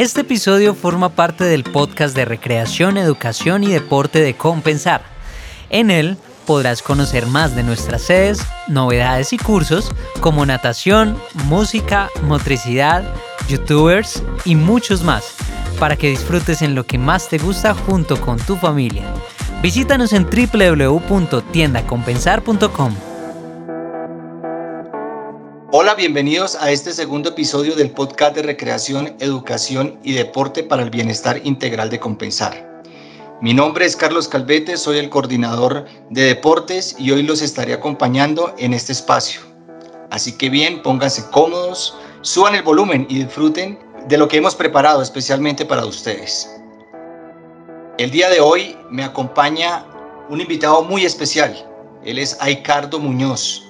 Este episodio forma parte del podcast de recreación, educación y deporte de Compensar. En él podrás conocer más de nuestras sedes, novedades y cursos como natación, música, motricidad, youtubers y muchos más, para que disfrutes en lo que más te gusta junto con tu familia. Visítanos en www.tiendacompensar.com. Hola, bienvenidos a este segundo episodio del podcast de recreación, educación y deporte para el bienestar integral de Compensar. Mi nombre es Carlos Calvete, soy el coordinador de deportes y hoy los estaré acompañando en este espacio. Así que bien, pónganse cómodos, suban el volumen y disfruten de lo que hemos preparado especialmente para ustedes. El día de hoy me acompaña un invitado muy especial. Él es Aicardo Muñoz,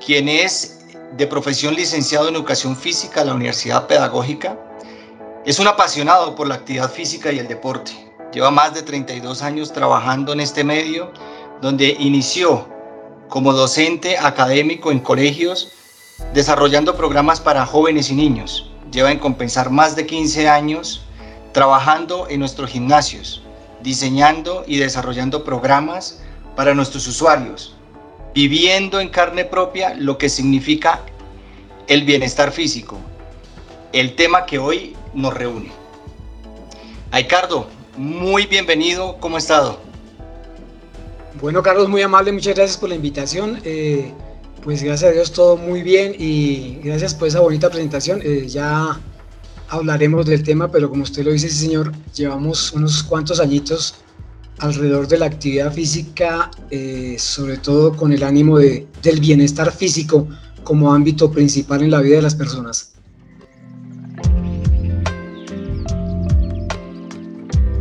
quien es de profesión licenciado en Educación Física de la Universidad Pedagógica. Es un apasionado por la actividad física y el deporte. Lleva más de 32 años trabajando en este medio, donde inició como docente académico en colegios, desarrollando programas para jóvenes y niños. Lleva en compensar más de 15 años trabajando en nuestros gimnasios, diseñando y desarrollando programas para nuestros usuarios, viviendo en carne propia lo que significa el bienestar físico, el tema que hoy nos reúne. Ricardo, muy bienvenido, ¿cómo ha estado? Bueno, Carlos, muy amable, muchas gracias por la invitación. Eh, pues gracias a Dios todo muy bien y gracias por esa bonita presentación. Eh, ya hablaremos del tema, pero como usted lo dice, señor, llevamos unos cuantos añitos alrededor de la actividad física, eh, sobre todo con el ánimo de, del bienestar físico como ámbito principal en la vida de las personas.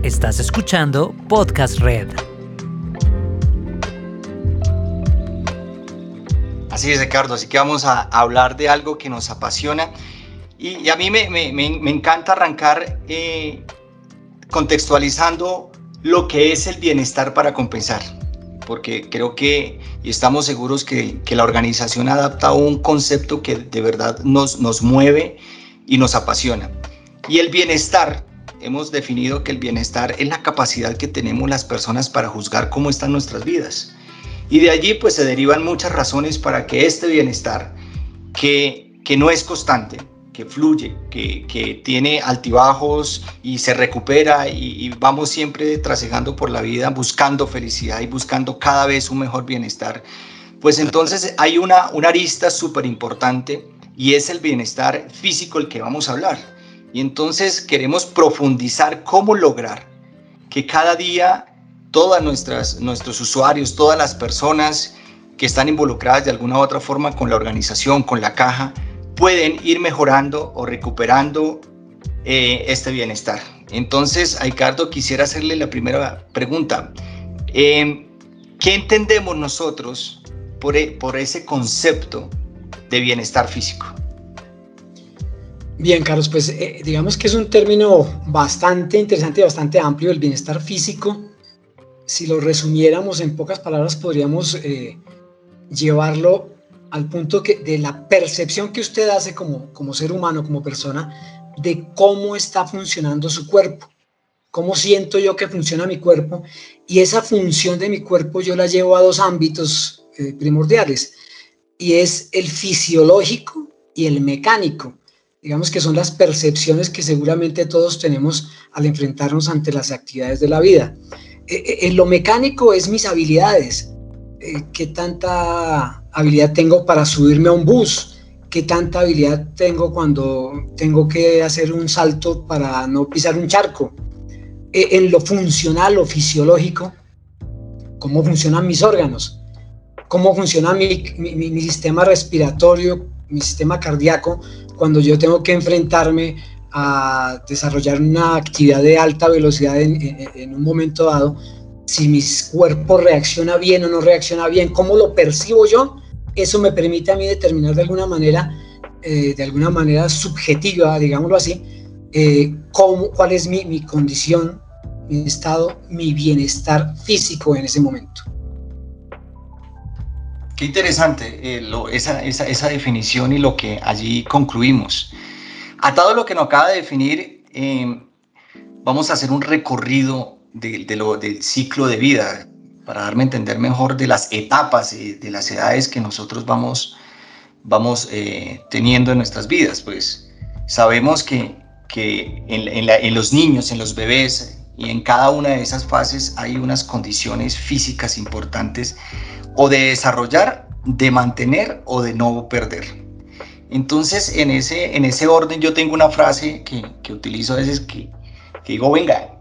Estás escuchando Podcast Red. Así es, Ricardo. Así que vamos a hablar de algo que nos apasiona. Y, a mí me, me, me, encanta arrancar eh, contextualizando lo que es el bienestar para compensar, porque creo que y estamos seguros que, que la organización adapta un concepto que de verdad nos, nos mueve y nos apasiona. Y el bienestar, hemos definido que el bienestar es la capacidad que tenemos las personas para juzgar cómo están nuestras vidas. Y de allí pues se derivan muchas razones para que este bienestar, que, que no es constante, que fluye, que, tiene altibajos y se recupera y, vamos siempre trasegando por la vida buscando felicidad y buscando cada vez un mejor bienestar, pues entonces hay una, una arista súper importante y es el bienestar físico el que vamos a hablar. Y entonces queremos profundizar cómo lograr que cada día todas nuestras nuestros usuarios, todas las personas que están involucradas de alguna u otra forma con la organización, con la caja, pueden ir mejorando o recuperando eh, este bienestar. Entonces, Ricardo, quisiera hacerle la primera pregunta. Em, ¿Qué entendemos nosotros por, e, por ese concepto de bienestar físico? Bien, Carlos, pues eh, digamos que es un término bastante interesante y bastante amplio, el bienestar físico. Si lo resumiéramos en pocas palabras, podríamos eh, llevarlo al punto que de la percepción que usted hace como, como ser humano, como persona, de cómo está funcionando su cuerpo, cómo siento yo que funciona mi cuerpo, y esa función de mi cuerpo yo la llevo a dos ámbitos eh, primordiales, y es el fisiológico y el mecánico. Digamos que son las percepciones que seguramente todos tenemos al enfrentarnos ante las actividades de la vida. Eh, eh, lo mecánico es mis habilidades, qué tanta habilidad tengo para subirme a un bus, qué tanta habilidad tengo cuando tengo que hacer un salto para no pisar un charco. E, en lo funcional o fisiológico, cómo funcionan mis órganos, cómo funciona mi, sistema respiratorio, mi sistema cardíaco, cuando yo tengo que enfrentarme a desarrollar una actividad de alta velocidad en, un momento dado, si mi cuerpo reacciona bien o no reacciona bien, cómo lo percibo yo eso me permite a mí determinar de alguna manera, eh, de alguna manera subjetiva, digámoslo así, eh, cómo, cuál es mi, mi, condición, mi estado, mi bienestar físico en ese momento. Qué interesante eh, esa, esa, esa definición y lo que allí concluimos. Atado a lo que nos acaba de definir, vamos a hacer un recorrido de, lo, del ciclo de vida para darme a entender mejor de las etapas y de las edades que nosotros vamos, vamos eh, teniendo en nuestras vidas. Pues sabemos que, que en, en los niños, en los bebés y en cada una de esas fases hay unas condiciones físicas importantes o de desarrollar, de mantener o de no perder. Entonces, en ese, en ese orden yo tengo una frase que, que utilizo a veces que, que, digo, venga,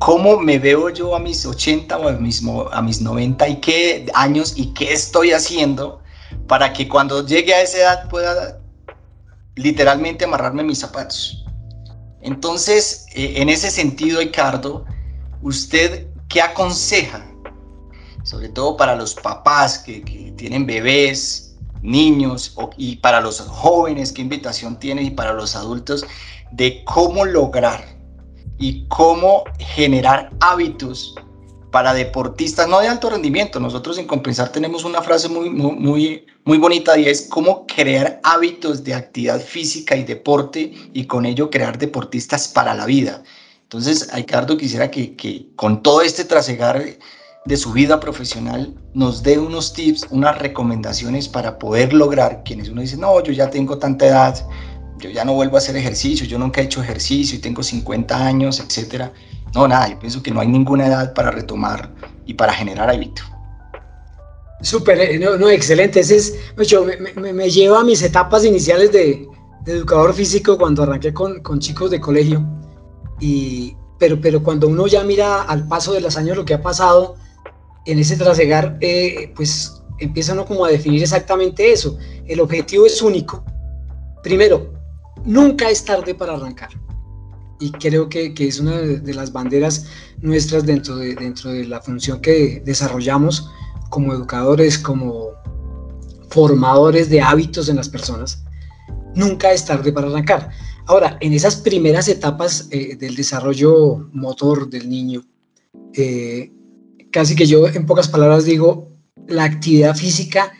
¿cómo me veo yo a mis 80 o a mis, a mis 90 y qué años y qué estoy haciendo para que cuando llegue a esa edad pueda literalmente amarrarme mis zapatos? Entonces, eh, en ese sentido, Ricardo, ¿usted qué aconseja? Sobre todo para los papás que, que tienen bebés, niños y para los jóvenes, qué invitación tiene y para los adultos de cómo lograr y cómo generar hábitos para deportistas, no de alto rendimiento. Nosotros en Compensar tenemos una frase muy, muy, muy bonita y es cómo crear hábitos de actividad física y deporte y con ello crear deportistas para la vida. Entonces, Ricardo, quisiera que, que con todo este trasegar de su vida profesional nos dé unos tips, unas recomendaciones para poder lograr quienes uno dice, no, yo ya tengo tanta edad, yo ya no vuelvo a hacer ejercicio, yo nunca he hecho ejercicio y tengo 50 años, etcétera. No, nada, yo pienso que no hay ninguna edad para retomar y para generar hábito. Súper, eh, no, no, excelente. Ese es, yo, me, me, lleva a mis etapas iniciales de, educador físico cuando arranqué con, con chicos de colegio. Y, pero, pero cuando uno ya mira al paso de los años lo que ha pasado, en ese trasegar, eh, pues empieza uno como a definir exactamente eso. El objetivo es único. Primero, nunca es tarde para arrancar. Y creo que, que es una de las banderas nuestras dentro de, dentro de la función que desarrollamos como educadores, como formadores de hábitos en las personas. Nunca es tarde para arrancar. Ahora, en esas primeras etapas eh, del desarrollo motor del niño, eh, casi que yo en pocas palabras digo, la actividad física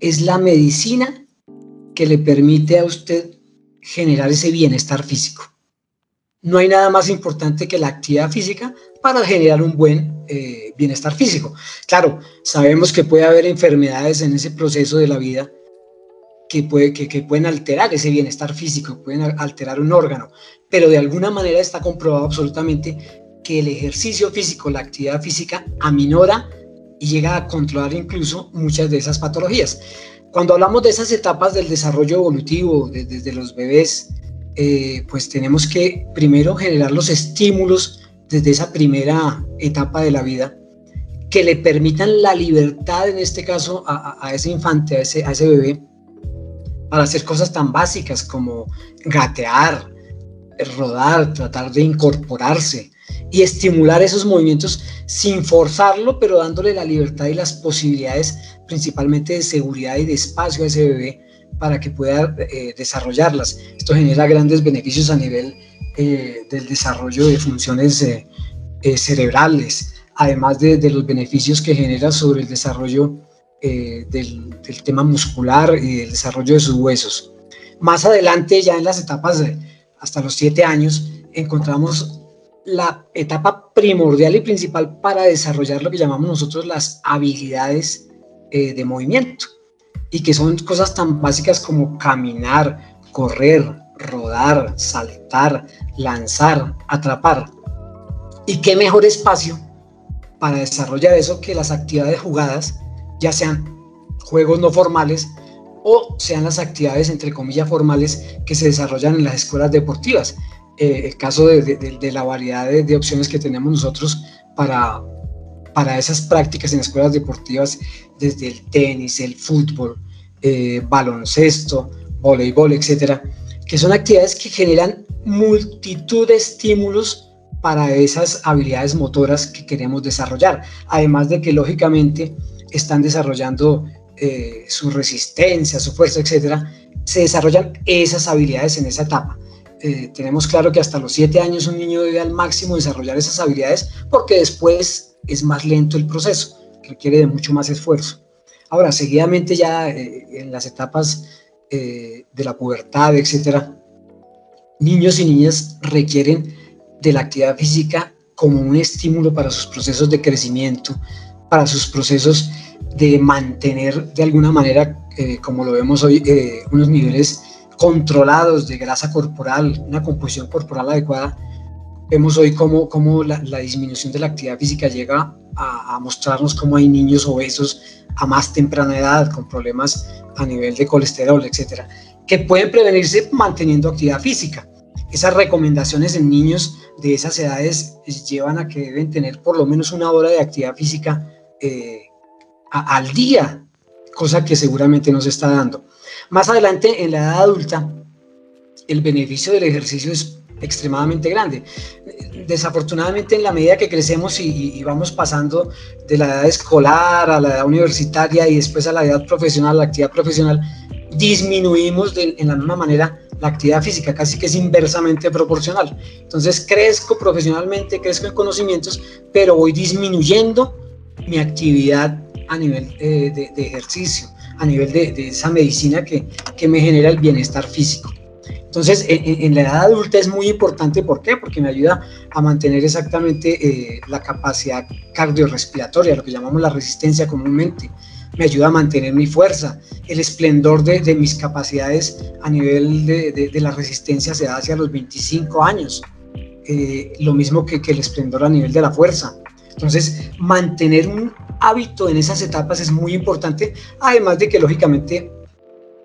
es la medicina que le permite a usted generar ese bienestar físico. No hay nada más importante que la actividad física para generar un buen eh, bienestar físico. Claro, sabemos que puede haber enfermedades en ese proceso de la vida que, puede, que, que pueden alterar ese bienestar físico, pueden alterar un órgano, pero de alguna manera está comprobado absolutamente que el ejercicio físico, la actividad física, aminora y llega a controlar incluso muchas de esas patologías. Cuando hablamos de esas etapas del desarrollo evolutivo desde, los bebés, eh, pues tenemos que primero generar los estímulos desde esa primera etapa de la vida que le permitan la libertad, en este caso, a, ese infante, a ese, a ese bebé, para hacer cosas tan básicas como gatear, rodar, tratar de incorporarse, y estimular esos movimientos sin forzarlo, pero dándole la libertad y las posibilidades principalmente de seguridad y de espacio a ese bebé para que pueda eh, desarrollarlas. Esto genera grandes beneficios a nivel eh, del desarrollo de funciones eh, cerebrales, además de, los beneficios que genera sobre el desarrollo del, del, tema muscular y el desarrollo de sus huesos. Más adelante, ya en las etapas de, hasta los siete años, encontramos la etapa primordial y principal para desarrollar lo que llamamos nosotros las habilidades eh, de movimiento y que son cosas tan básicas como caminar, correr, rodar, saltar, lanzar, atrapar. ¿Y qué mejor espacio para desarrollar eso que las actividades jugadas, ya sean juegos no formales o sean las actividades entre comillas formales que se desarrollan en las escuelas deportivas? Eh, el caso de, la variedad de, opciones que tenemos nosotros para, para esas prácticas en escuelas deportivas, desde el tenis, el fútbol, eh, baloncesto, voleibol, etcétera, que son actividades que generan multitud de estímulos para esas habilidades motoras que queremos desarrollar, además de que lógicamente están desarrollando eh, su resistencia, su fuerza, etcétera, se desarrollan esas habilidades en esa etapa. Eh, tenemos claro que hasta los siete años un niño debe al máximo desarrollar esas habilidades porque después es más lento el proceso, requiere de mucho más esfuerzo. Ahora, seguidamente ya eh, en las etapas eh, de la pubertad, etcétera, niños y niñas requieren de la actividad física como un estímulo para sus procesos de crecimiento, para sus procesos de mantener de alguna manera, eh, como lo vemos hoy, eh, unos niveles controlados de grasa corporal, una composición corporal adecuada. Vemos hoy cómo, cómo la, disminución de la actividad física llega a, mostrarnos cómo hay niños obesos a más temprana edad con problemas a nivel de colesterol, etcétera, que pueden prevenirse manteniendo actividad física. Esas recomendaciones en niños de esas edades llevan a que deben tener por lo menos una hora de actividad física eh, al día, cosa que seguramente no se está dando. Más adelante, en la edad adulta, el beneficio del ejercicio es extremadamente grande. Desafortunadamente, en la medida que crecemos y, vamos pasando de la edad escolar a la edad universitaria y después a la edad profesional, la actividad profesional, disminuimos en la misma manera la actividad física, casi que es inversamente proporcional. Entonces crezco profesionalmente, crezco en conocimientos, pero voy disminuyendo mi actividad a nivel eh, de, ejercicio, a nivel de, esa medicina que, que, me genera el bienestar físico. Entonces, en, la edad adulta es muy importante, ¿por qué? Porque me ayuda a mantener exactamente eh, la capacidad cardiorrespiratoria, lo que llamamos la resistencia comúnmente, me ayuda a mantener mi fuerza. El esplendor de, mis capacidades a nivel de, la resistencia se da hacia los 25 años. Eh, lo mismo que, el esplendor a nivel de la fuerza. Entonces, mantener un hábito en esas etapas es muy importante, además de que lógicamente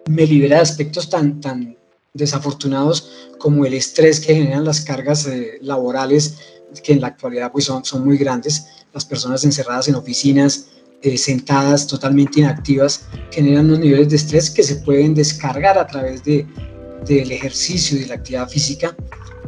me libera de aspectos tan, tan desafortunados como el estrés que generan las cargas eh, laborales, que en la actualidad pues son, son muy grandes, las personas encerradas en oficinas, eh, sentadas, totalmente inactivas, generan unos niveles de estrés que se pueden descargar a través de, del ejercicio y de la actividad física.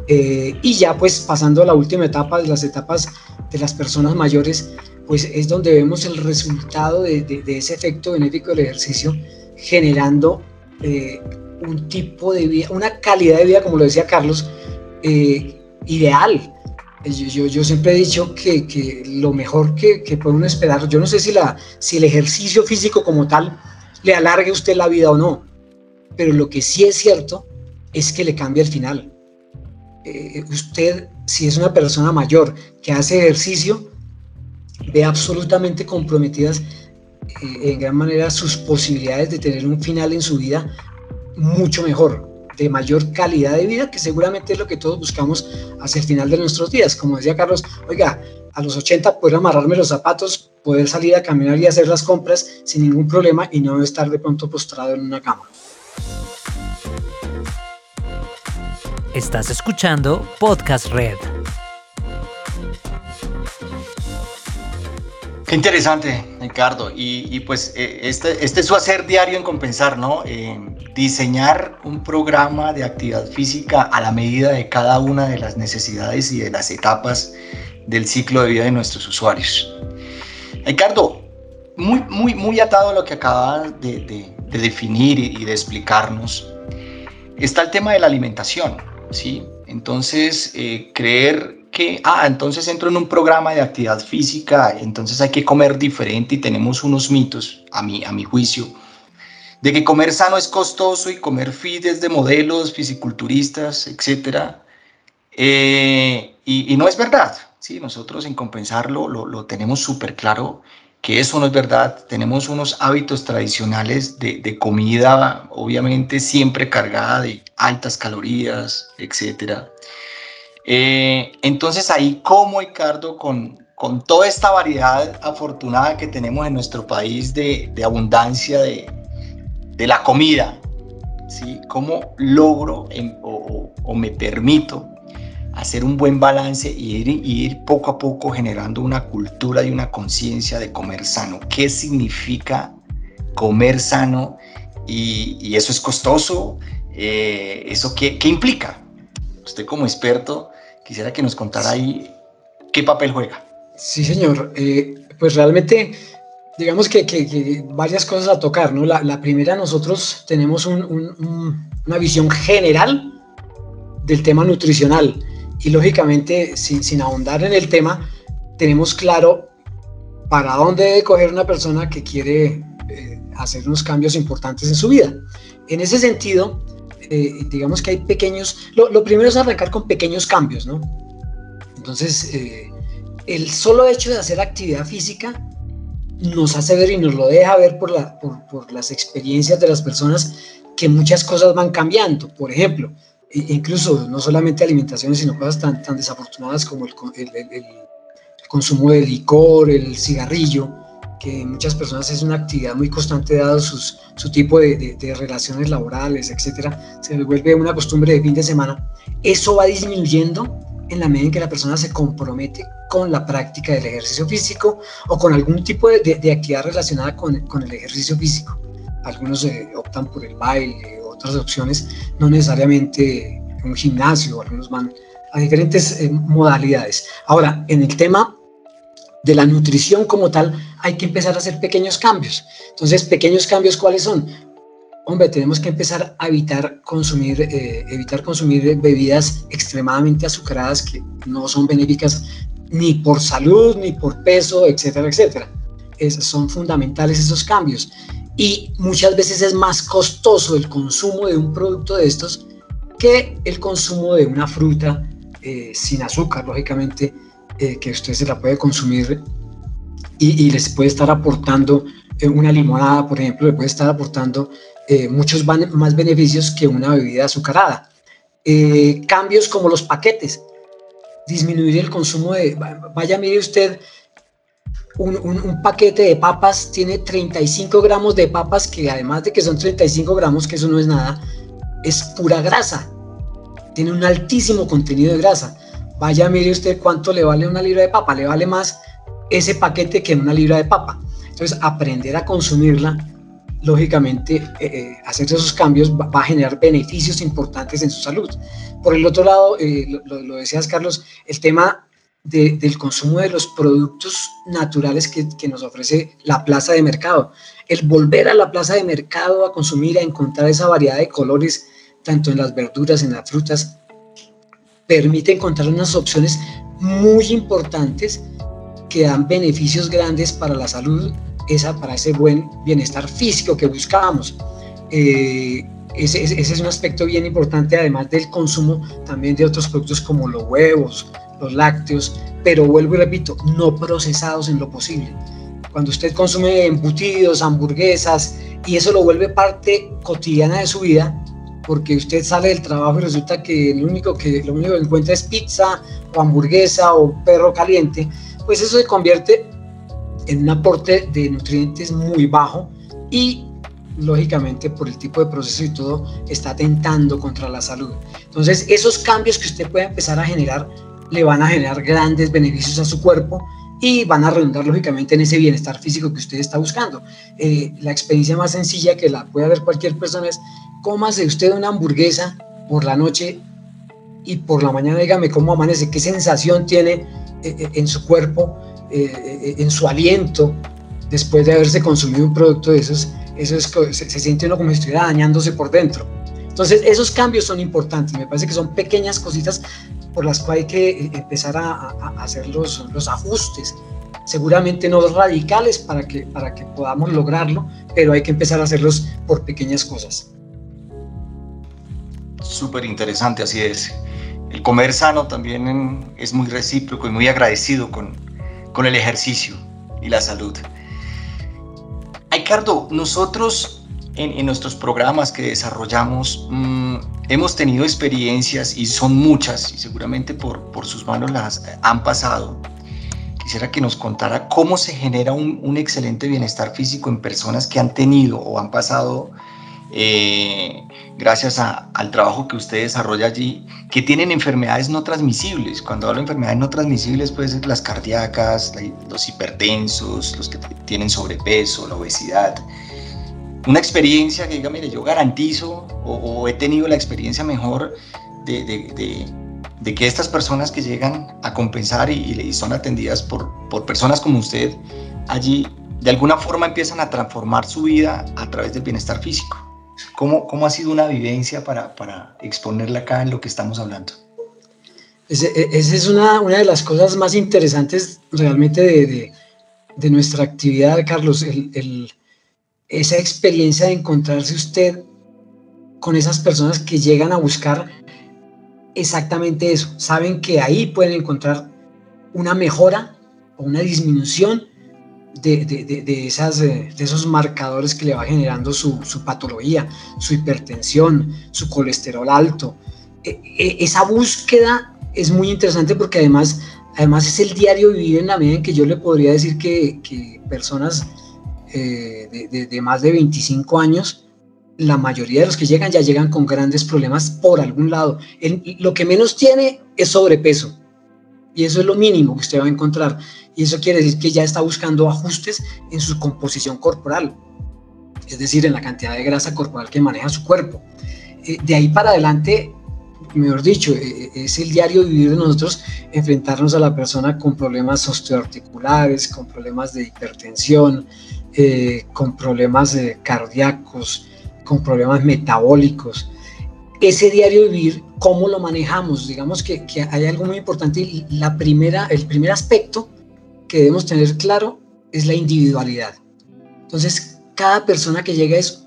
Eh, y ya pues pasando a la última etapa, de las etapas de las personas mayores, pues es donde vemos el resultado de, ese efecto benéfico del ejercicio generando eh, un tipo de vida, una calidad de vida, como lo decía Carlos, ideal, yo, siempre he dicho que, que lo mejor que, que, puede uno esperar, yo no sé si, la, si el ejercicio físico como tal le alargue a usted la vida o no, pero lo que sí es cierto es que le cambia el final. Eh, usted, si es una persona mayor que hace ejercicio, ve absolutamente comprometidas eh, en gran manera sus posibilidades de tener un final en su vida mucho mejor de mayor calidad de vida, que seguramente es lo que todos buscamos hacia el final de nuestros días. Como decía Carlos, oiga, a los 80 poder amarrarme los zapatos, poder salir a caminar y hacer las compras sin ningún problema y no estar de pronto postrado en una cama. Estás escuchando Podcast Red. Qué interesante, Ricardo. Y, pues eh, este, este, es su hacer diario en compensar, ¿no? Eh, diseñar un programa de actividad física a la medida de cada una de las necesidades y de las etapas del ciclo de vida de nuestros usuarios. Ricardo, muy, muy, muy atado a lo que acaba de, definir y, de explicarnos, está el tema de la alimentación, ¿sí? Entonces, eh, creer que, ah, entonces entro en un programa de actividad física, entonces hay que comer diferente y tenemos unos mitos, a mi, a mi juicio, de que comer sano es costoso y comer fit es de modelos fisiculturistas, etc. Eh, y, no es verdad. ¿sí? Nosotros en compensarlo lo, lo tenemos súper claro que eso no es verdad. Tenemos unos hábitos tradicionales de, de, comida, obviamente siempre cargada de altas calorías, etc. Eh, entonces ahí como Ricardo, con, con toda esta variedad afortunada que tenemos en nuestro país de, de abundancia de, de la comida, ¿sí? ¿Cómo logro o, me permito hacer un buen balance y ir, poco a poco generando una cultura y una conciencia de comer sano? ¿Qué significa comer sano? Y, eso es costoso. Eh, ¿Eso qué, qué, implica? Usted como experto, quisiera que nos contara ahí qué papel juega. Sí, señor. Eh, pues realmente digamos que, que, varias cosas a tocar, ¿no? La, primera, nosotros tenemos una visión general del tema nutricional y lógicamente, sin, sin, ahondar en el tema, tenemos claro para dónde debe coger una persona que quiere eh, hacer unos cambios importantes en su vida. En ese sentido, eh, digamos que hay pequeños, lo, primero es arrancar con pequeños cambios, ¿no? Entonces, eh, el solo hecho de hacer actividad física nos hace ver y nos lo deja ver por, la, por, las experiencias de las personas que muchas cosas van cambiando. Por ejemplo, incluso no solamente alimentaciones, sino cosas tan, tan desafortunadas como el, el, consumo de licor, el cigarrillo, que en muchas personas es una actividad muy constante dado sus, su tipo de, de, relaciones laborales, etcétera, se vuelve una costumbre de fin de semana. Eso va disminuyendo en la medida en que la persona se compromete con la práctica del ejercicio físico o con algún tipo de, de actividad relacionada con, con, el ejercicio físico. Algunos eh, optan por el baile, otras opciones, no necesariamente un gimnasio, algunos van a diferentes eh, modalidades. Ahora, en el tema de la nutrición como tal, hay que empezar a hacer pequeños cambios. Entonces, pequeños cambios, ¿cuáles son? Hombre, tenemos que empezar a evitar consumir, eh, evitar consumir bebidas extremadamente azucaradas que no son benéficas ni por salud, ni por peso, etcétera, etcétera. son fundamentales esos cambios. Y muchas veces es más costoso el consumo de un producto de estos que el consumo de una fruta eh, sin azúcar, lógicamente, eh, que usted se la puede consumir y, les puede estar aportando eh, una limonada, por ejemplo, le puede estar aportando muchos más beneficios que una bebida azucarada. cambios como los paquetes, disminuir el consumo de, vaya, mire usted, un, un, paquete de papas tiene 35 gramos de papas, que además de que son 35 gramos, que eso no es nada, es pura grasa. Tiene un altísimo contenido de grasa. Vaya, mire usted cuánto le vale una libra de papa. Le vale más ese paquete que una libra de papa. Entonces, aprender a consumirla, lógicamente, eh, eh, hacer esos cambios va, a generar beneficios importantes en su salud. Por el otro lado, eh, lo, lo, decías, Carlos, el tema del consumo de los productos naturales que, que, nos ofrece la plaza de mercado. El volver a la plaza de mercado a consumir, a encontrar esa variedad de colores, tanto en las verduras, en las frutas, permite encontrar unas opciones muy importantes que dan beneficios grandes para la salud, esa, para ese buen bienestar físico que buscamos. Eh, ese, es un aspecto bien importante, además del consumo también de otros productos como los huevos, los lácteos, pero vuelvo y repito, no procesados en lo posible. Cuando usted consume embutidos, hamburguesas, y eso lo vuelve parte cotidiana de su vida, porque usted sale del trabajo y resulta que lo único que, lo único que encuentra es pizza o hamburguesa o perro caliente, pues eso se convierte en un aporte de nutrientes muy bajo y lógicamente por el tipo de proceso y todo está atentando contra la salud. Entonces esos cambios que usted puede empezar a generar le van a generar grandes beneficios a su cuerpo y van a redundar lógicamente en ese bienestar físico que usted está buscando. Eh, la experiencia más sencilla que la puede ver cualquier persona es cómase usted una hamburguesa por la noche y por la mañana dígame cómo amanece, qué sensación tiene eh, eh, en su cuerpo, en su aliento, después de haberse consumido un producto de esos, eso es, se, se siente uno como si estuviera dañándose por dentro. Entonces, esos cambios son importantes, me parece que son pequeñas cositas por las cuales hay que eh, empezar a, hacer los, ajustes. Seguramente no radicales para que, para que podamos lograrlo, pero hay que empezar a hacerlos por pequeñas cosas. Súper interesante, así es. El comer sano también es muy recíproco y muy agradecido con, con el ejercicio y la salud. Ricardo, nosotros en, nuestros programas que desarrollamos mm, hemos tenido experiencias y son muchas y seguramente por, por sus manos las han pasado. Quisiera que nos contara cómo se genera un, un excelente bienestar físico en personas que han tenido o han pasado eh, gracias al trabajo que usted desarrolla allí, que tienen enfermedades no transmisibles. Cuando hablo de enfermedades no transmisibles, pueden ser las cardíacas, los hipertensos, los que tienen sobrepeso, la obesidad una experiencia que diga, mire, yo garantizo o, he tenido la experiencia mejor de, que estas personas que llegan a compensar y, son atendidas por, por, personas como usted, allí de alguna forma empiezan a transformar su vida a través del bienestar físico. ¿Cómo, cómo ha sido una vivencia para, para exponerla acá en lo que estamos hablando? Esa es una, una, de las cosas más interesantes realmente de, de nuestra actividad, Carlos, el esa experiencia de encontrarse usted con esas personas que llegan a buscar exactamente eso. Saben que ahí pueden encontrar una mejora o una disminución de, esas, de esos marcadores que le va generando su, patología, su hipertensión, su colesterol alto. E, e, esa búsqueda es muy interesante porque además, además es el diario vivir en la medida en que yo le podría decir que, personas eh, de, más de 25 años, la mayoría de los que llegan ya llegan con grandes problemas por algún lado. lo que menos tiene es sobrepeso. Y eso es lo mínimo que usted va a encontrar. Y eso quiere decir que ya está buscando ajustes en su composición corporal, es decir, en la cantidad de grasa corporal que maneja su cuerpo. Eh, de ahí para adelante, mejor dicho, eh, eh, es el diario vivir de nosotros enfrentarnos a la persona con problemas osteoarticulares, con problemas de hipertensión, con problemas cardíacos, con problemas metabólicos. Ese diario vivir, ¿cómo lo manejamos? Digamos que, que hay algo muy importante. La primera, el primer aspecto que debemos tener claro es la individualidad. Entonces, cada persona que llega es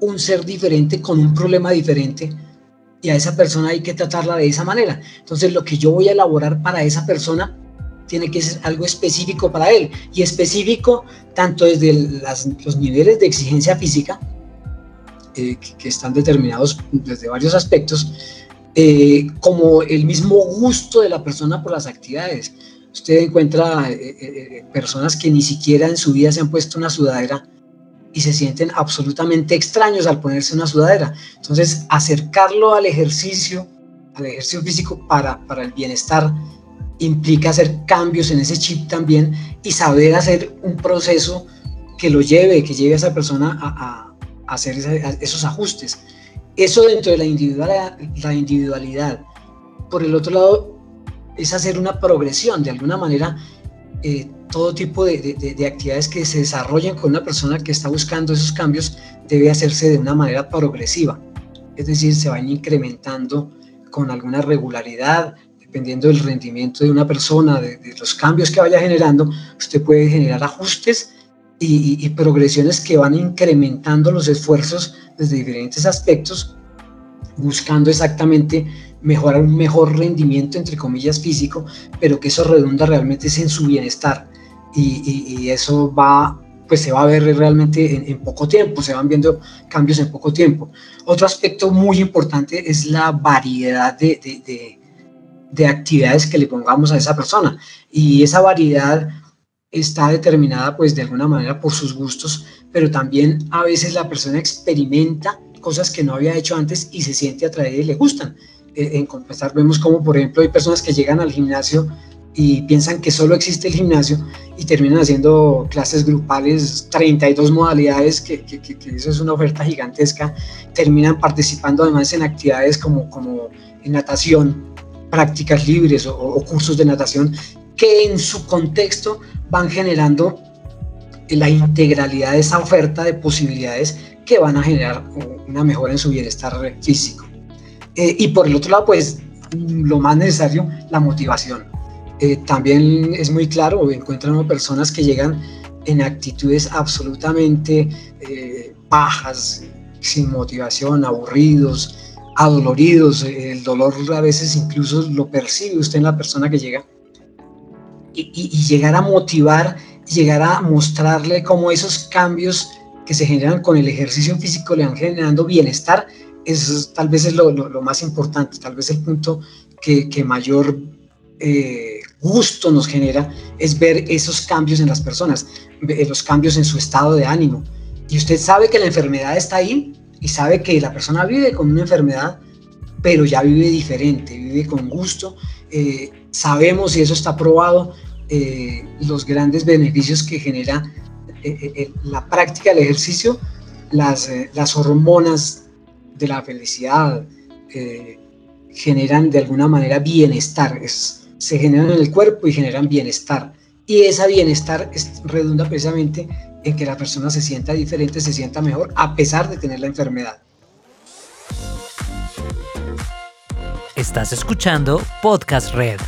un ser diferente con un problema diferente y a esa persona hay que tratarla de esa manera. Entonces, lo que yo voy a elaborar para esa persona tiene que ser algo específico para él y específico tanto desde los niveles de exigencia física, eh, que, están determinados desde varios aspectos, eh, como el mismo gusto de la persona por las actividades usted encuentra eh, personas que ni siquiera en su vida se han puesto una sudadera y se sienten absolutamente extraños al ponerse una sudadera. Entonces, acercarlo al ejercicio, al ejercicio físico para, para el bienestar, implica hacer cambios en ese chip también y saber hacer un proceso que lo lleve, que lleve a esa persona a, hacer esos ajustes. Eso dentro de la individualidad, la individualidad. Por el otro lado, es hacer una progresión, de alguna manera, eh, todo tipo de, actividades que se desarrollen con una persona que está buscando esos cambios debe hacerse de una manera progresiva, es decir, se van incrementando con alguna regularidad, dependiendo del rendimiento de una persona, de, los cambios que vaya generando, usted puede generar ajustes y, y progresiones que van incrementando los esfuerzos desde diferentes aspectos, buscando exactamente mejorar un mejor rendimiento, entre comillas, físico, pero que eso redunda realmente es en su bienestar. Y, eso va, pues se va a ver realmente en, poco tiempo, se van viendo cambios en poco tiempo. Otro aspecto muy importante es la variedad de, de, de actividades que le pongamos a esa persona. Y esa variedad está determinada pues de alguna manera por sus gustos, pero también a veces la persona experimenta cosas que no había hecho antes y se siente atraída y le gustan. Eh, en Compensar vemos como, por ejemplo, hay personas que llegan al gimnasio y piensan que solo existe el gimnasio y terminan haciendo clases grupales, 32 modalidades, que, eso es una oferta gigantesca, terminan participando además en actividades como, como en natación, prácticas libres o, cursos de natación, que en su contexto van generando la integralidad de esa oferta de posibilidades que van a generar una mejora en su bienestar físico. Eh, y por el otro lado, pues lo más necesario, la motivación. Eh, también es muy claro, encuentran personas que llegan en actitudes absolutamente eh, bajas, sin motivación, aburridos, adoloridos. El dolor a veces incluso lo percibe usted en la persona que llega. Y, llegar a motivar, llegar a mostrarle cómo esos cambios que se generan con el ejercicio físico le van generando bienestar eso tal vez es lo, más importante, tal vez el punto que, mayor eh, gusto nos genera es ver esos cambios en las personas, los cambios en su estado de ánimo. Y usted sabe que la enfermedad está ahí y sabe que la persona vive con una enfermedad, pero ya vive diferente, vive con gusto. Eh, sabemos, y eso está probado, eh, los grandes beneficios que genera la práctica del ejercicio, las, las hormonas de la felicidad, eh, generan de alguna manera bienestar, se generan en el cuerpo y generan bienestar. Y ese bienestar redunda precisamente en que la persona se sienta diferente, se sienta mejor, a pesar de tener la enfermedad. Estás escuchando Podcast Red.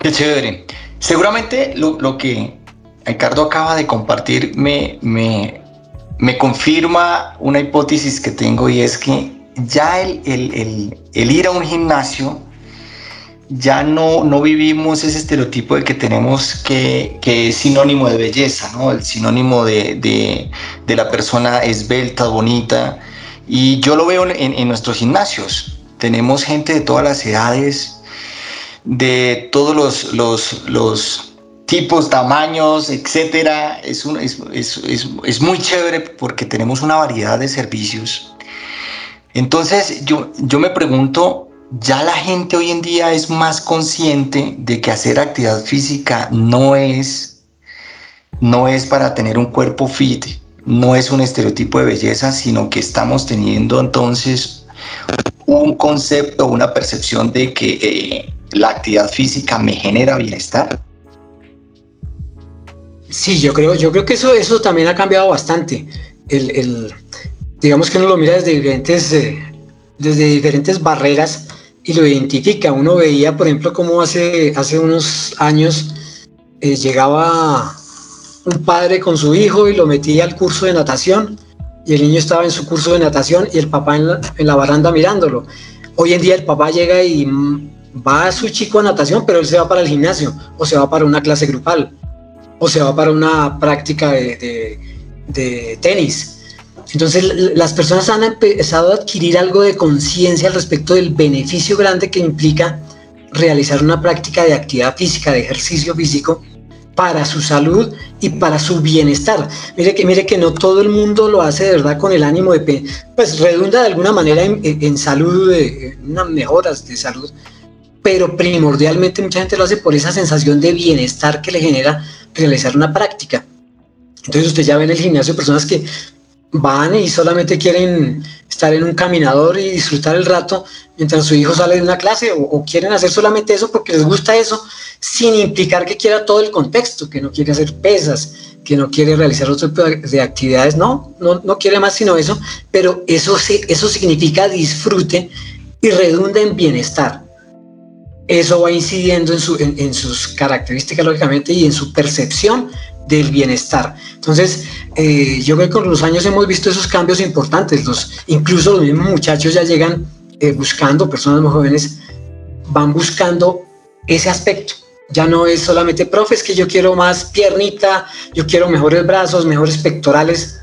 Qué chévere. Seguramente lo, que Ricardo acaba de compartir me, me me confirma una hipótesis que tengo y es que ya el, el, ir a un gimnasio, ya no, no vivimos ese estereotipo de que tenemos que, que es sinónimo de belleza, ¿no? El sinónimo de, de, de la persona esbelta, bonita. Y yo lo veo en, en, nuestros gimnasios. Tenemos gente de todas las edades, de todos los, los, los tipos, tamaños, etcétera. Es, un, es, es, es, muy chévere porque tenemos una variedad de servicios entonces yo, yo me pregunto, ya la gente hoy en día es más consciente de que hacer actividad física no es, no es para tener un cuerpo fit, no es un estereotipo de belleza, sino que estamos teniendo entonces un concepto, una percepción de que eh, la actividad física me genera bienestar. Sí, yo creo, yo creo que eso, eso también ha cambiado bastante. el, digamos que uno lo mira desde diferentes, eh, desde diferentes barreras y lo identifica. Uno veía, por ejemplo, cómo hace, hace unos años eh, llegaba un padre con su hijo y lo metía al curso de natación y el niño estaba en su curso de natación y el papá en la, en la baranda mirándolo. Hoy en día el papá llega y va a su chico a natación, pero él se va para el gimnasio o se va para una clase grupal o se va para una práctica de, de, de tenis entonces las personas han empezado a adquirir algo de conciencia al respecto del beneficio grande que implica realizar una práctica de actividad física, de ejercicio físico, para su salud y para su bienestar. Mire que, mire que no todo el mundo lo hace de verdad con el ánimo de, pues redunda de alguna manera en, salud, en unas mejoras de salud, pero primordialmente mucha gente lo hace por esa sensación de bienestar que le genera realizar una práctica. Entonces usted ya ve en el gimnasio personas que van y solamente quieren estar en un caminador y disfrutar el rato mientras su hijo sale de una clase o, quieren hacer solamente eso porque les gusta eso sin implicar que quiera todo el contexto, que no quiere hacer pesas, que no quiere realizar otro tipo de actividades, no, no, no quiere más sino eso, pero eso, eso significa disfrute y redunda en bienestar. Eso va incidiendo en, su, en sus características, lógicamente, y en su percepción del bienestar. Entonces, eh, yo creo que con los años hemos visto esos cambios importantes. Los, incluso los mismos muchachos ya llegan eh, buscando, personas más jóvenes, van buscando ese aspecto. Ya no es solamente, profe, que yo quiero más piernita, yo quiero mejores brazos, mejores pectorales.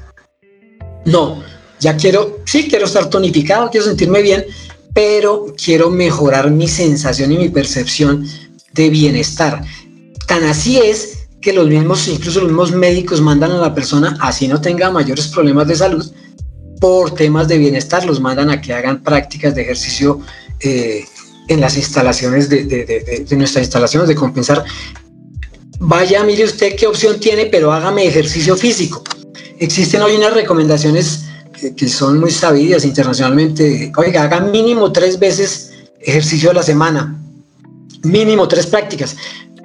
No, ya quiero, sí, quiero estar tonificado, quiero sentirme bien, pero quiero mejorar mi sensación y mi percepción de bienestar. Tan así es que los mismos, incluso los mismos médicos mandan a la persona, así no tenga mayores problemas de salud, por temas de bienestar, los mandan a que hagan prácticas de ejercicio eh, en las instalaciones de, de, nuestras instalaciones de compensar. Vaya, mire usted qué opción tiene, pero hágame ejercicio físico. Existen hoy unas recomendaciones que, que son muy sabidas internacionalmente. Oiga, haga mínimo tres veces ejercicio a la semana, mínimo tres prácticas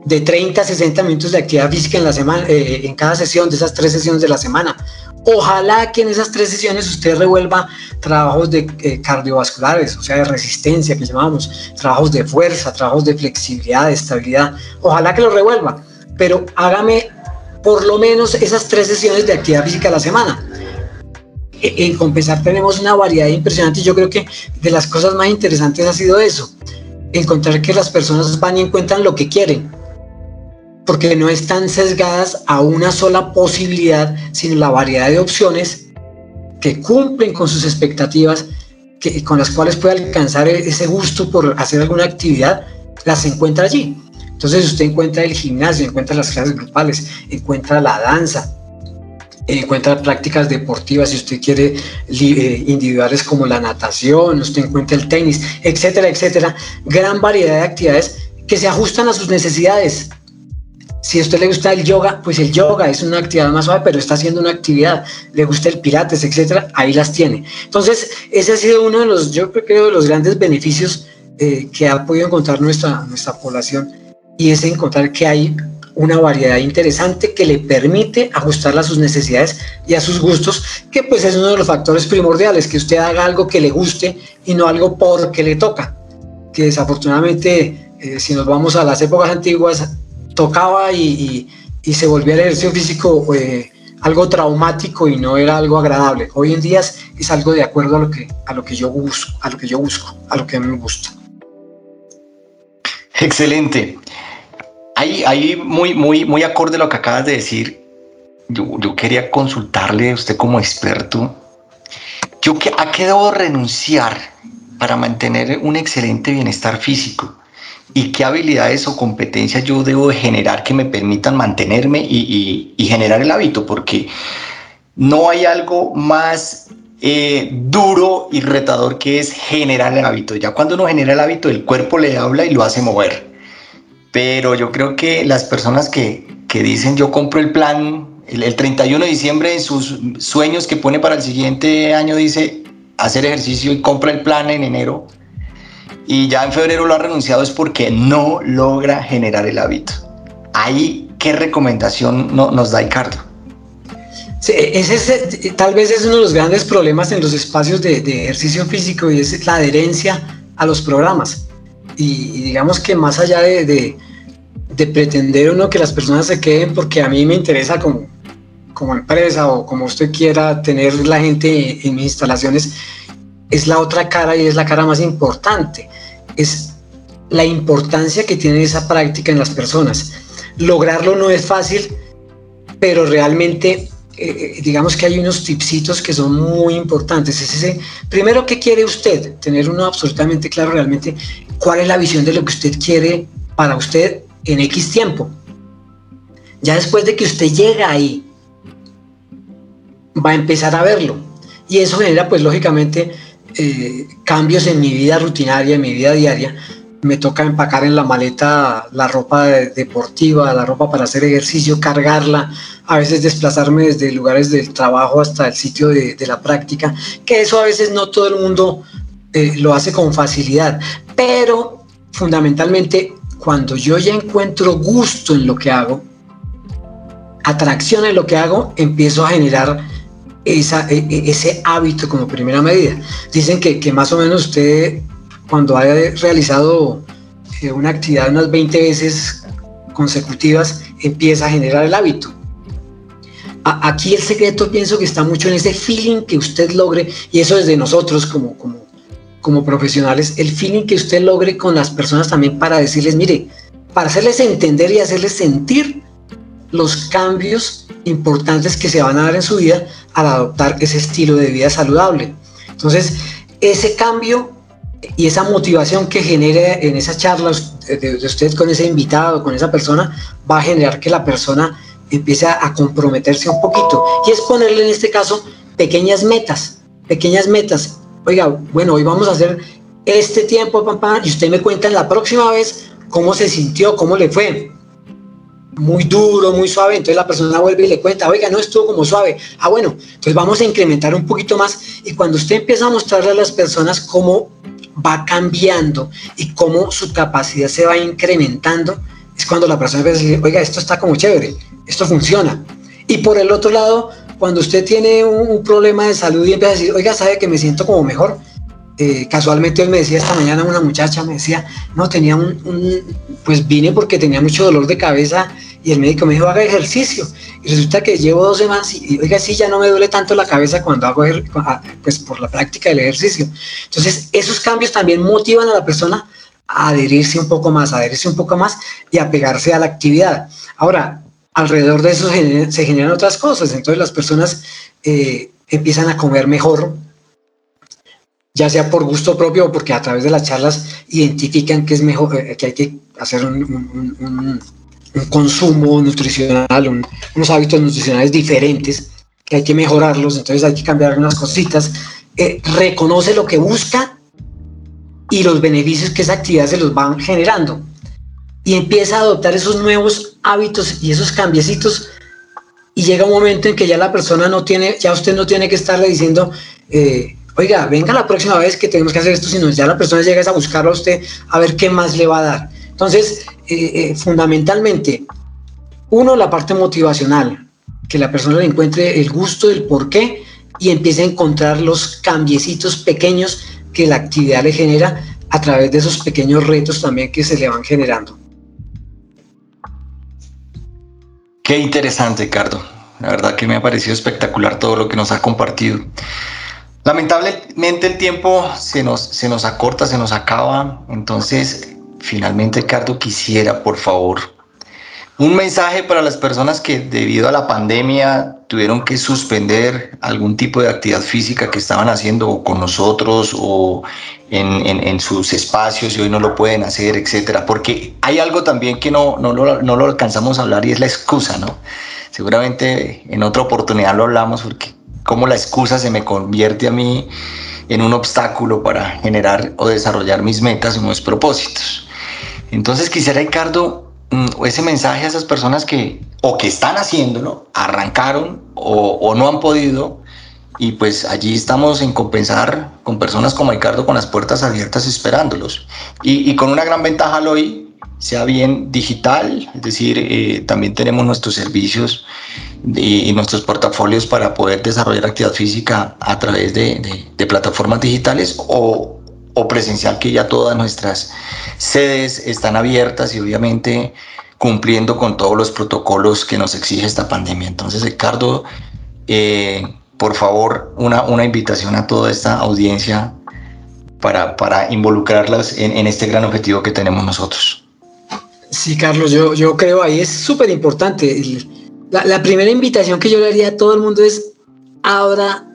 de 30 a 60 minutos de actividad física en la semana, eh, en cada sesión de esas tres sesiones de la semana. Ojalá que en esas tres sesiones usted revuelva trabajos de eh, cardiovasculares, o sea, de resistencia que llamamos, trabajos de fuerza, trabajos de flexibilidad, de estabilidad. Ojalá que lo revuelva, pero hágame por lo menos esas tres sesiones de actividad física a la semana. E, en compensar tenemos una variedad impresionante yo creo que de las cosas más interesantes ha sido eso, encontrar que las personas van y encuentran lo que quieren porque no están sesgadas a una sola posibilidad, sino la variedad de opciones que cumplen con sus expectativas, que, con las cuales puede alcanzar e-, ese gusto por hacer alguna actividad, las encuentra allí. Entonces usted encuentra el gimnasio, encuentra las clases grupales, encuentra la danza, encuentra prácticas deportivas, si usted quiere eh, individuales como la natación, usted encuentra el tenis, etcétera, etcétera. Gran variedad de actividades que se ajustan a sus necesidades. Si a usted le gusta el yoga, pues el yoga es una actividad más suave, pero está haciendo una actividad. Le gusta el pilates, etcétera, ahí las tiene. Entonces, ese ha sido uno de los, yo creo, de los grandes beneficios eh, que ha podido encontrar nuestra, nuestra población y es encontrar que hay una variedad interesante que le permite ajustarla a sus necesidades y a sus gustos, que pues es uno de los factores primordiales, que usted haga algo que le guste y no algo porque le toca, que desafortunadamente, eh, si nos vamos a las épocas antiguas, tocaba y, se volvía el ejercicio físico algo traumático y no era algo agradable. Hoy en día es, algo de acuerdo a lo que, a lo que yo busco, a lo que yo busco, a lo que mí me gusta. Excelente. Ahí, ahí muy, muy, muy acorde a lo que acabas de decir. Yo, yo quería consultarle a usted como experto. Yo, ¿A qué debo renunciar para mantener un excelente bienestar físico? Y qué habilidades o competencias yo debo de generar que me permitan mantenerme y, generar el hábito, porque no hay algo más eh, duro y retador que es generar el hábito. Ya cuando uno genera el hábito, el cuerpo le habla y lo hace mover. Pero yo creo que las personas que, que dicen yo compro el plan, el, el 31 de diciembre en sus sueños que pone para el siguiente año dice hacer ejercicio y compra el plan en enero, y ya en febrero lo ha renunciado es porque no logra generar el hábito. Ahí, ¿qué recomendación no, nos da Ricardo? Ese tal vez es uno de los grandes problemas en los espacios de, ejercicio físico y es la adherencia a los programas. Y, digamos que más allá de, de, pretender uno que las personas se queden porque a mí me interesa como empresa o como usted quiera tener la gente en mis instalaciones, es la otra cara y es la cara más importante. Es la importancia que tiene esa práctica en las personas. Lograrlo no es fácil, pero realmente eh, eh, digamos que hay unos tipsitos que son muy importantes. Es ese, primero, ¿qué quiere usted? Tener uno absolutamente claro realmente cuál es la visión de lo que usted quiere para usted en X tiempo. Ya después de que usted llega ahí, va a empezar a verlo. Y eso genera, pues lógicamente, eh, cambios en mi vida rutinaria, en mi vida diaria. Me toca empacar en la maleta la ropa deportiva, la ropa para hacer ejercicio, cargarla, a veces desplazarme desde lugares del trabajo hasta el sitio de, la práctica, que eso a veces no todo el mundo eh, lo hace con facilidad, pero fundamentalmente cuando yo ya encuentro gusto en lo que hago, atracción en lo que hago, empiezo a generar e, e, ese hábito como primera medida. Dicen que, más o menos usted cuando haya realizado eh, una actividad unas 20 veces consecutivas, empieza a generar el hábito. aquí el secreto pienso que está mucho en ese feeling que usted logre, y eso es de nosotros como profesionales, el feeling que usted logre con las personas también para decirles, mire, para hacerles entender y hacerles sentir los cambios importantes que se van a dar en su vida al adoptar ese estilo de vida saludable. Entonces, ese cambio y esa motivación que genere en esa charla de, usted con ese invitado, con esa persona, va a generar que la persona empiece a comprometerse un poquito. Y es ponerle en este caso pequeñas metas, pequeñas metas. Oiga, bueno, hoy vamos a hacer este tiempo, papá, y usted me cuenta en la próxima vez cómo se sintió, cómo le fue muy duro, muy suave, entonces la persona vuelve y le cuenta, oiga, no estuvo como suave. Ah, bueno, entonces vamos a incrementar un poquito más y cuando usted empieza a mostrarle a las personas cómo va cambiando y cómo su capacidad se va incrementando, es cuando la persona empieza a decir, oiga, esto está como chévere, esto funciona. Y por el otro lado, cuando usted tiene un, problema de salud y empieza a decir, oiga, sabe que me siento como mejor, eh, casualmente hoy me decía esta mañana una muchacha, me decía, no, tenía un, pues vine porque tenía mucho dolor de cabeza y el médico me dijo, haga ejercicio. Y resulta que llevo dos semanas y, oiga, sí, ya no me duele tanto la cabeza cuando hago, ah, pues por la práctica del ejercicio. Entonces, esos cambios también motivan a la persona a adherirse un poco más, a adherirse un poco más y a pegarse a la actividad. Ahora, alrededor de eso se, generan otras cosas. Entonces, las personas eh, empiezan a comer mejor, ya sea por gusto propio o porque a través de las charlas identifican que es mejor, eh, que hay que hacer un, un consumo nutricional, unos hábitos nutricionales diferentes, que hay que mejorarlos, entonces hay que cambiar algunas cositas, eh, reconoce lo que busca y los beneficios que esa actividad se los van generando. Y empieza a adoptar esos nuevos hábitos y esos cambiecitos y llega un momento en que ya la persona no tiene, ya usted no tiene que estarle diciendo, eh, oiga, venga la próxima vez que tenemos que hacer esto, sino ya la persona llega a buscarlo a usted a ver qué más le va a dar. Entonces, eh, eh, fundamentalmente, uno, la parte motivacional, que la persona le encuentre el gusto del por qué y empiece a encontrar los cambiecitos pequeños que la actividad le genera a través de esos pequeños retos también que se le van generando. Qué interesante, Ricardo. La verdad que me ha parecido espectacular todo lo que nos ha compartido. Lamentablemente el tiempo se nos, se nos acorta, se nos acaba. Entonces, finalmente, Ricardo, quisiera, por favor, un mensaje para las personas que debido a la pandemia tuvieron que suspender algún tipo de actividad física que estaban haciendo con nosotros o en, en, sus espacios y hoy no lo pueden hacer, etcétera. Porque hay algo también que no, no, lo, no lo alcanzamos a hablar y es la excusa, ¿no? Seguramente en otra oportunidad lo hablamos porque cómo la excusa se me convierte a mí en un obstáculo para generar o desarrollar mis metas y mis propósitos. Entonces quisiera, Ricardo, Mm, ese mensaje a esas personas que o que están haciéndolo, arrancaron o, no han podido y pues allí estamos en compensar con personas como Ricardo con las puertas abiertas esperándolos y, con una gran ventaja hoy sea bien digital, es decir, eh, también tenemos nuestros servicios y, nuestros portafolios para poder desarrollar actividad física a través de, plataformas digitales o, o presencial que ya todas nuestras sedes están abiertas y obviamente cumpliendo con todos los protocolos que nos exige esta pandemia. Entonces, Ricardo, eh, por favor, una, una invitación a toda esta audiencia para, para involucrarlas en, este gran objetivo que tenemos nosotros. Sí, Carlos, yo, yo creo ahí es súper importante. La, primera invitación que yo le haría a todo el mundo es abra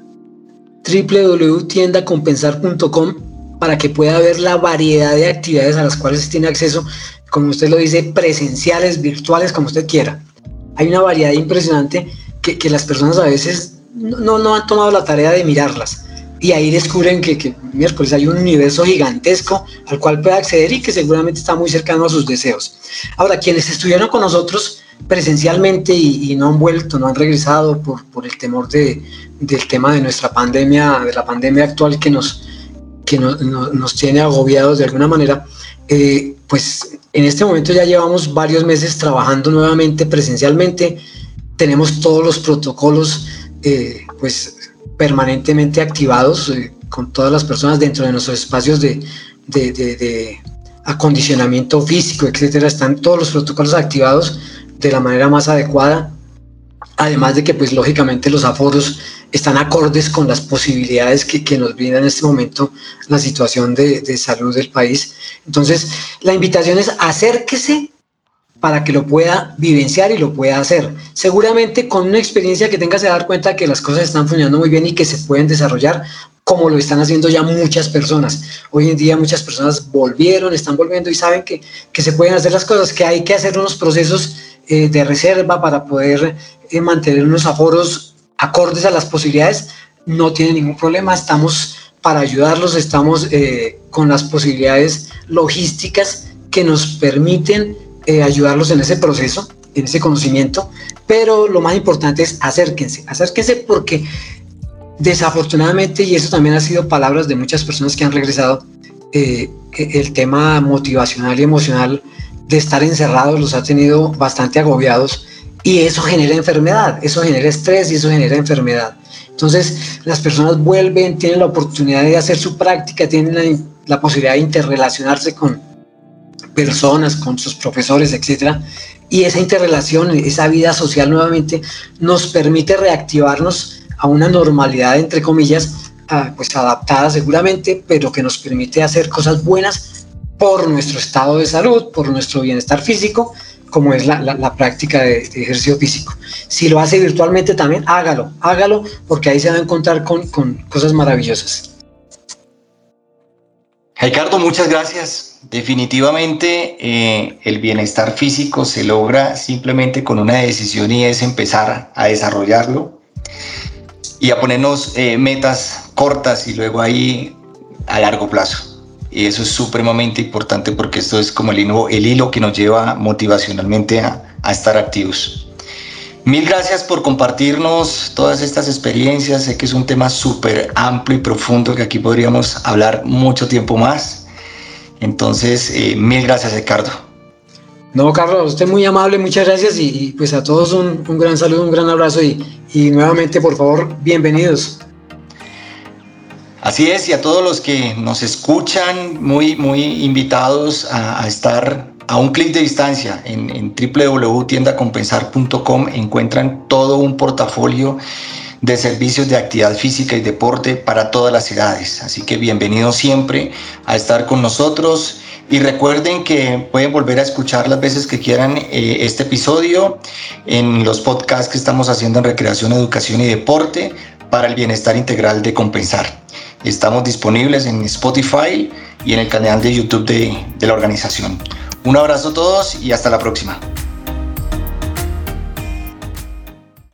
www.tiendacompensar.com para que pueda ver la variedad de actividades a las cuales tiene acceso, como usted lo dice, presenciales, virtuales, como usted quiera. Hay una variedad impresionante que, que las personas a veces no, no han tomado la tarea de mirarlas. Y ahí descubren que, miércoles hay un universo gigantesco al cual puede acceder y que seguramente está muy cercano a sus deseos. Ahora, quienes estuvieron con nosotros presencialmente y, no han vuelto, no han regresado por, por el temor de, del tema de nuestra pandemia, de la pandemia actual que nos, que nos tiene agobiados de alguna manera, eh, pues en este momento ya llevamos varios meses trabajando nuevamente presencialmente, tenemos todos los protocolos eh, pues permanentemente activados eh, con todas las personas dentro de nuestros espacios de, acondicionamiento físico, etcétera, están todos los protocolos activados de la manera más adecuada Además de que, pues lógicamente, los aforos están acordes con las posibilidades que, que nos brinda en este momento la situación de, de, salud del país. Entonces, la invitación es acérquese para que lo pueda vivenciar y lo pueda hacer. Seguramente con una experiencia que tenga se dar cuenta que las cosas están funcionando muy bien y que se pueden desarrollar como lo están haciendo ya muchas personas. Hoy en día muchas personas volvieron, están volviendo y saben que, que se pueden hacer las cosas, que hay que hacer unos procesos eh, de reserva para poder eh, mantener unos aforos acordes a las posibilidades, no tiene ningún problema. Estamos para ayudarlos, estamos eh, con las posibilidades logísticas que nos permiten ayudarlos en ese proceso, en ese conocimiento, pero lo más importante es acérquense, acérquense porque desafortunadamente, y eso también ha sido palabras de muchas personas que han regresado, el tema motivacional y emocional de estar encerrados los ha tenido bastante agobiados y eso genera enfermedad, eso genera estrés y eso genera enfermedad. Entonces las personas vuelven, tienen la oportunidad de hacer su práctica, tienen la, posibilidad de interrelacionarse con personas, con sus profesores, etc. Y esa interrelación, esa vida social nuevamente nos permite reactivarnos a una normalidad, entre comillas, pues adaptada seguramente, pero que nos permite hacer cosas buenas por nuestro estado de salud, por nuestro bienestar físico, como es la, la, práctica de, ejercicio físico. Si lo hace virtualmente también, hágalo, hágalo, porque ahí se va a encontrar con, con cosas maravillosas. Ricardo, muchas gracias. Definitivamente eh, el bienestar físico se logra simplemente con una decisión y es empezar a desarrollarlo y a ponernos eh, metas cortas y luego ahí a largo plazo. Y eso es supremamente importante porque esto es como el hilo, que nos lleva motivacionalmente a, a estar activos. Mil gracias por compartirnos todas estas experiencias. Sé que es un tema súper amplio y profundo que aquí podríamos hablar mucho tiempo más. Entonces, eh, mil gracias, Ricardo. No, Carlos, usted muy amable, muchas gracias y, pues a todos un, un, gran saludo, un gran abrazo y, y nuevamente, por favor, bienvenidos. Así es, y a todos los que nos escuchan, muy, muy invitados a, estar a un clic de distancia en, en www.tiendacompensar.com encuentran todo un portafolio de servicios de actividad física y deporte para todas las edades. Así que bienvenidos siempre a estar con nosotros y recuerden que pueden volver a escuchar las veces que quieran eh, este episodio en los podcasts que estamos haciendo en Recreación, Educación y Deporte para el bienestar integral de compensar. Estamos disponibles en Spotify y en el canal de YouTube de, de la organización. Un abrazo a todos y hasta la próxima.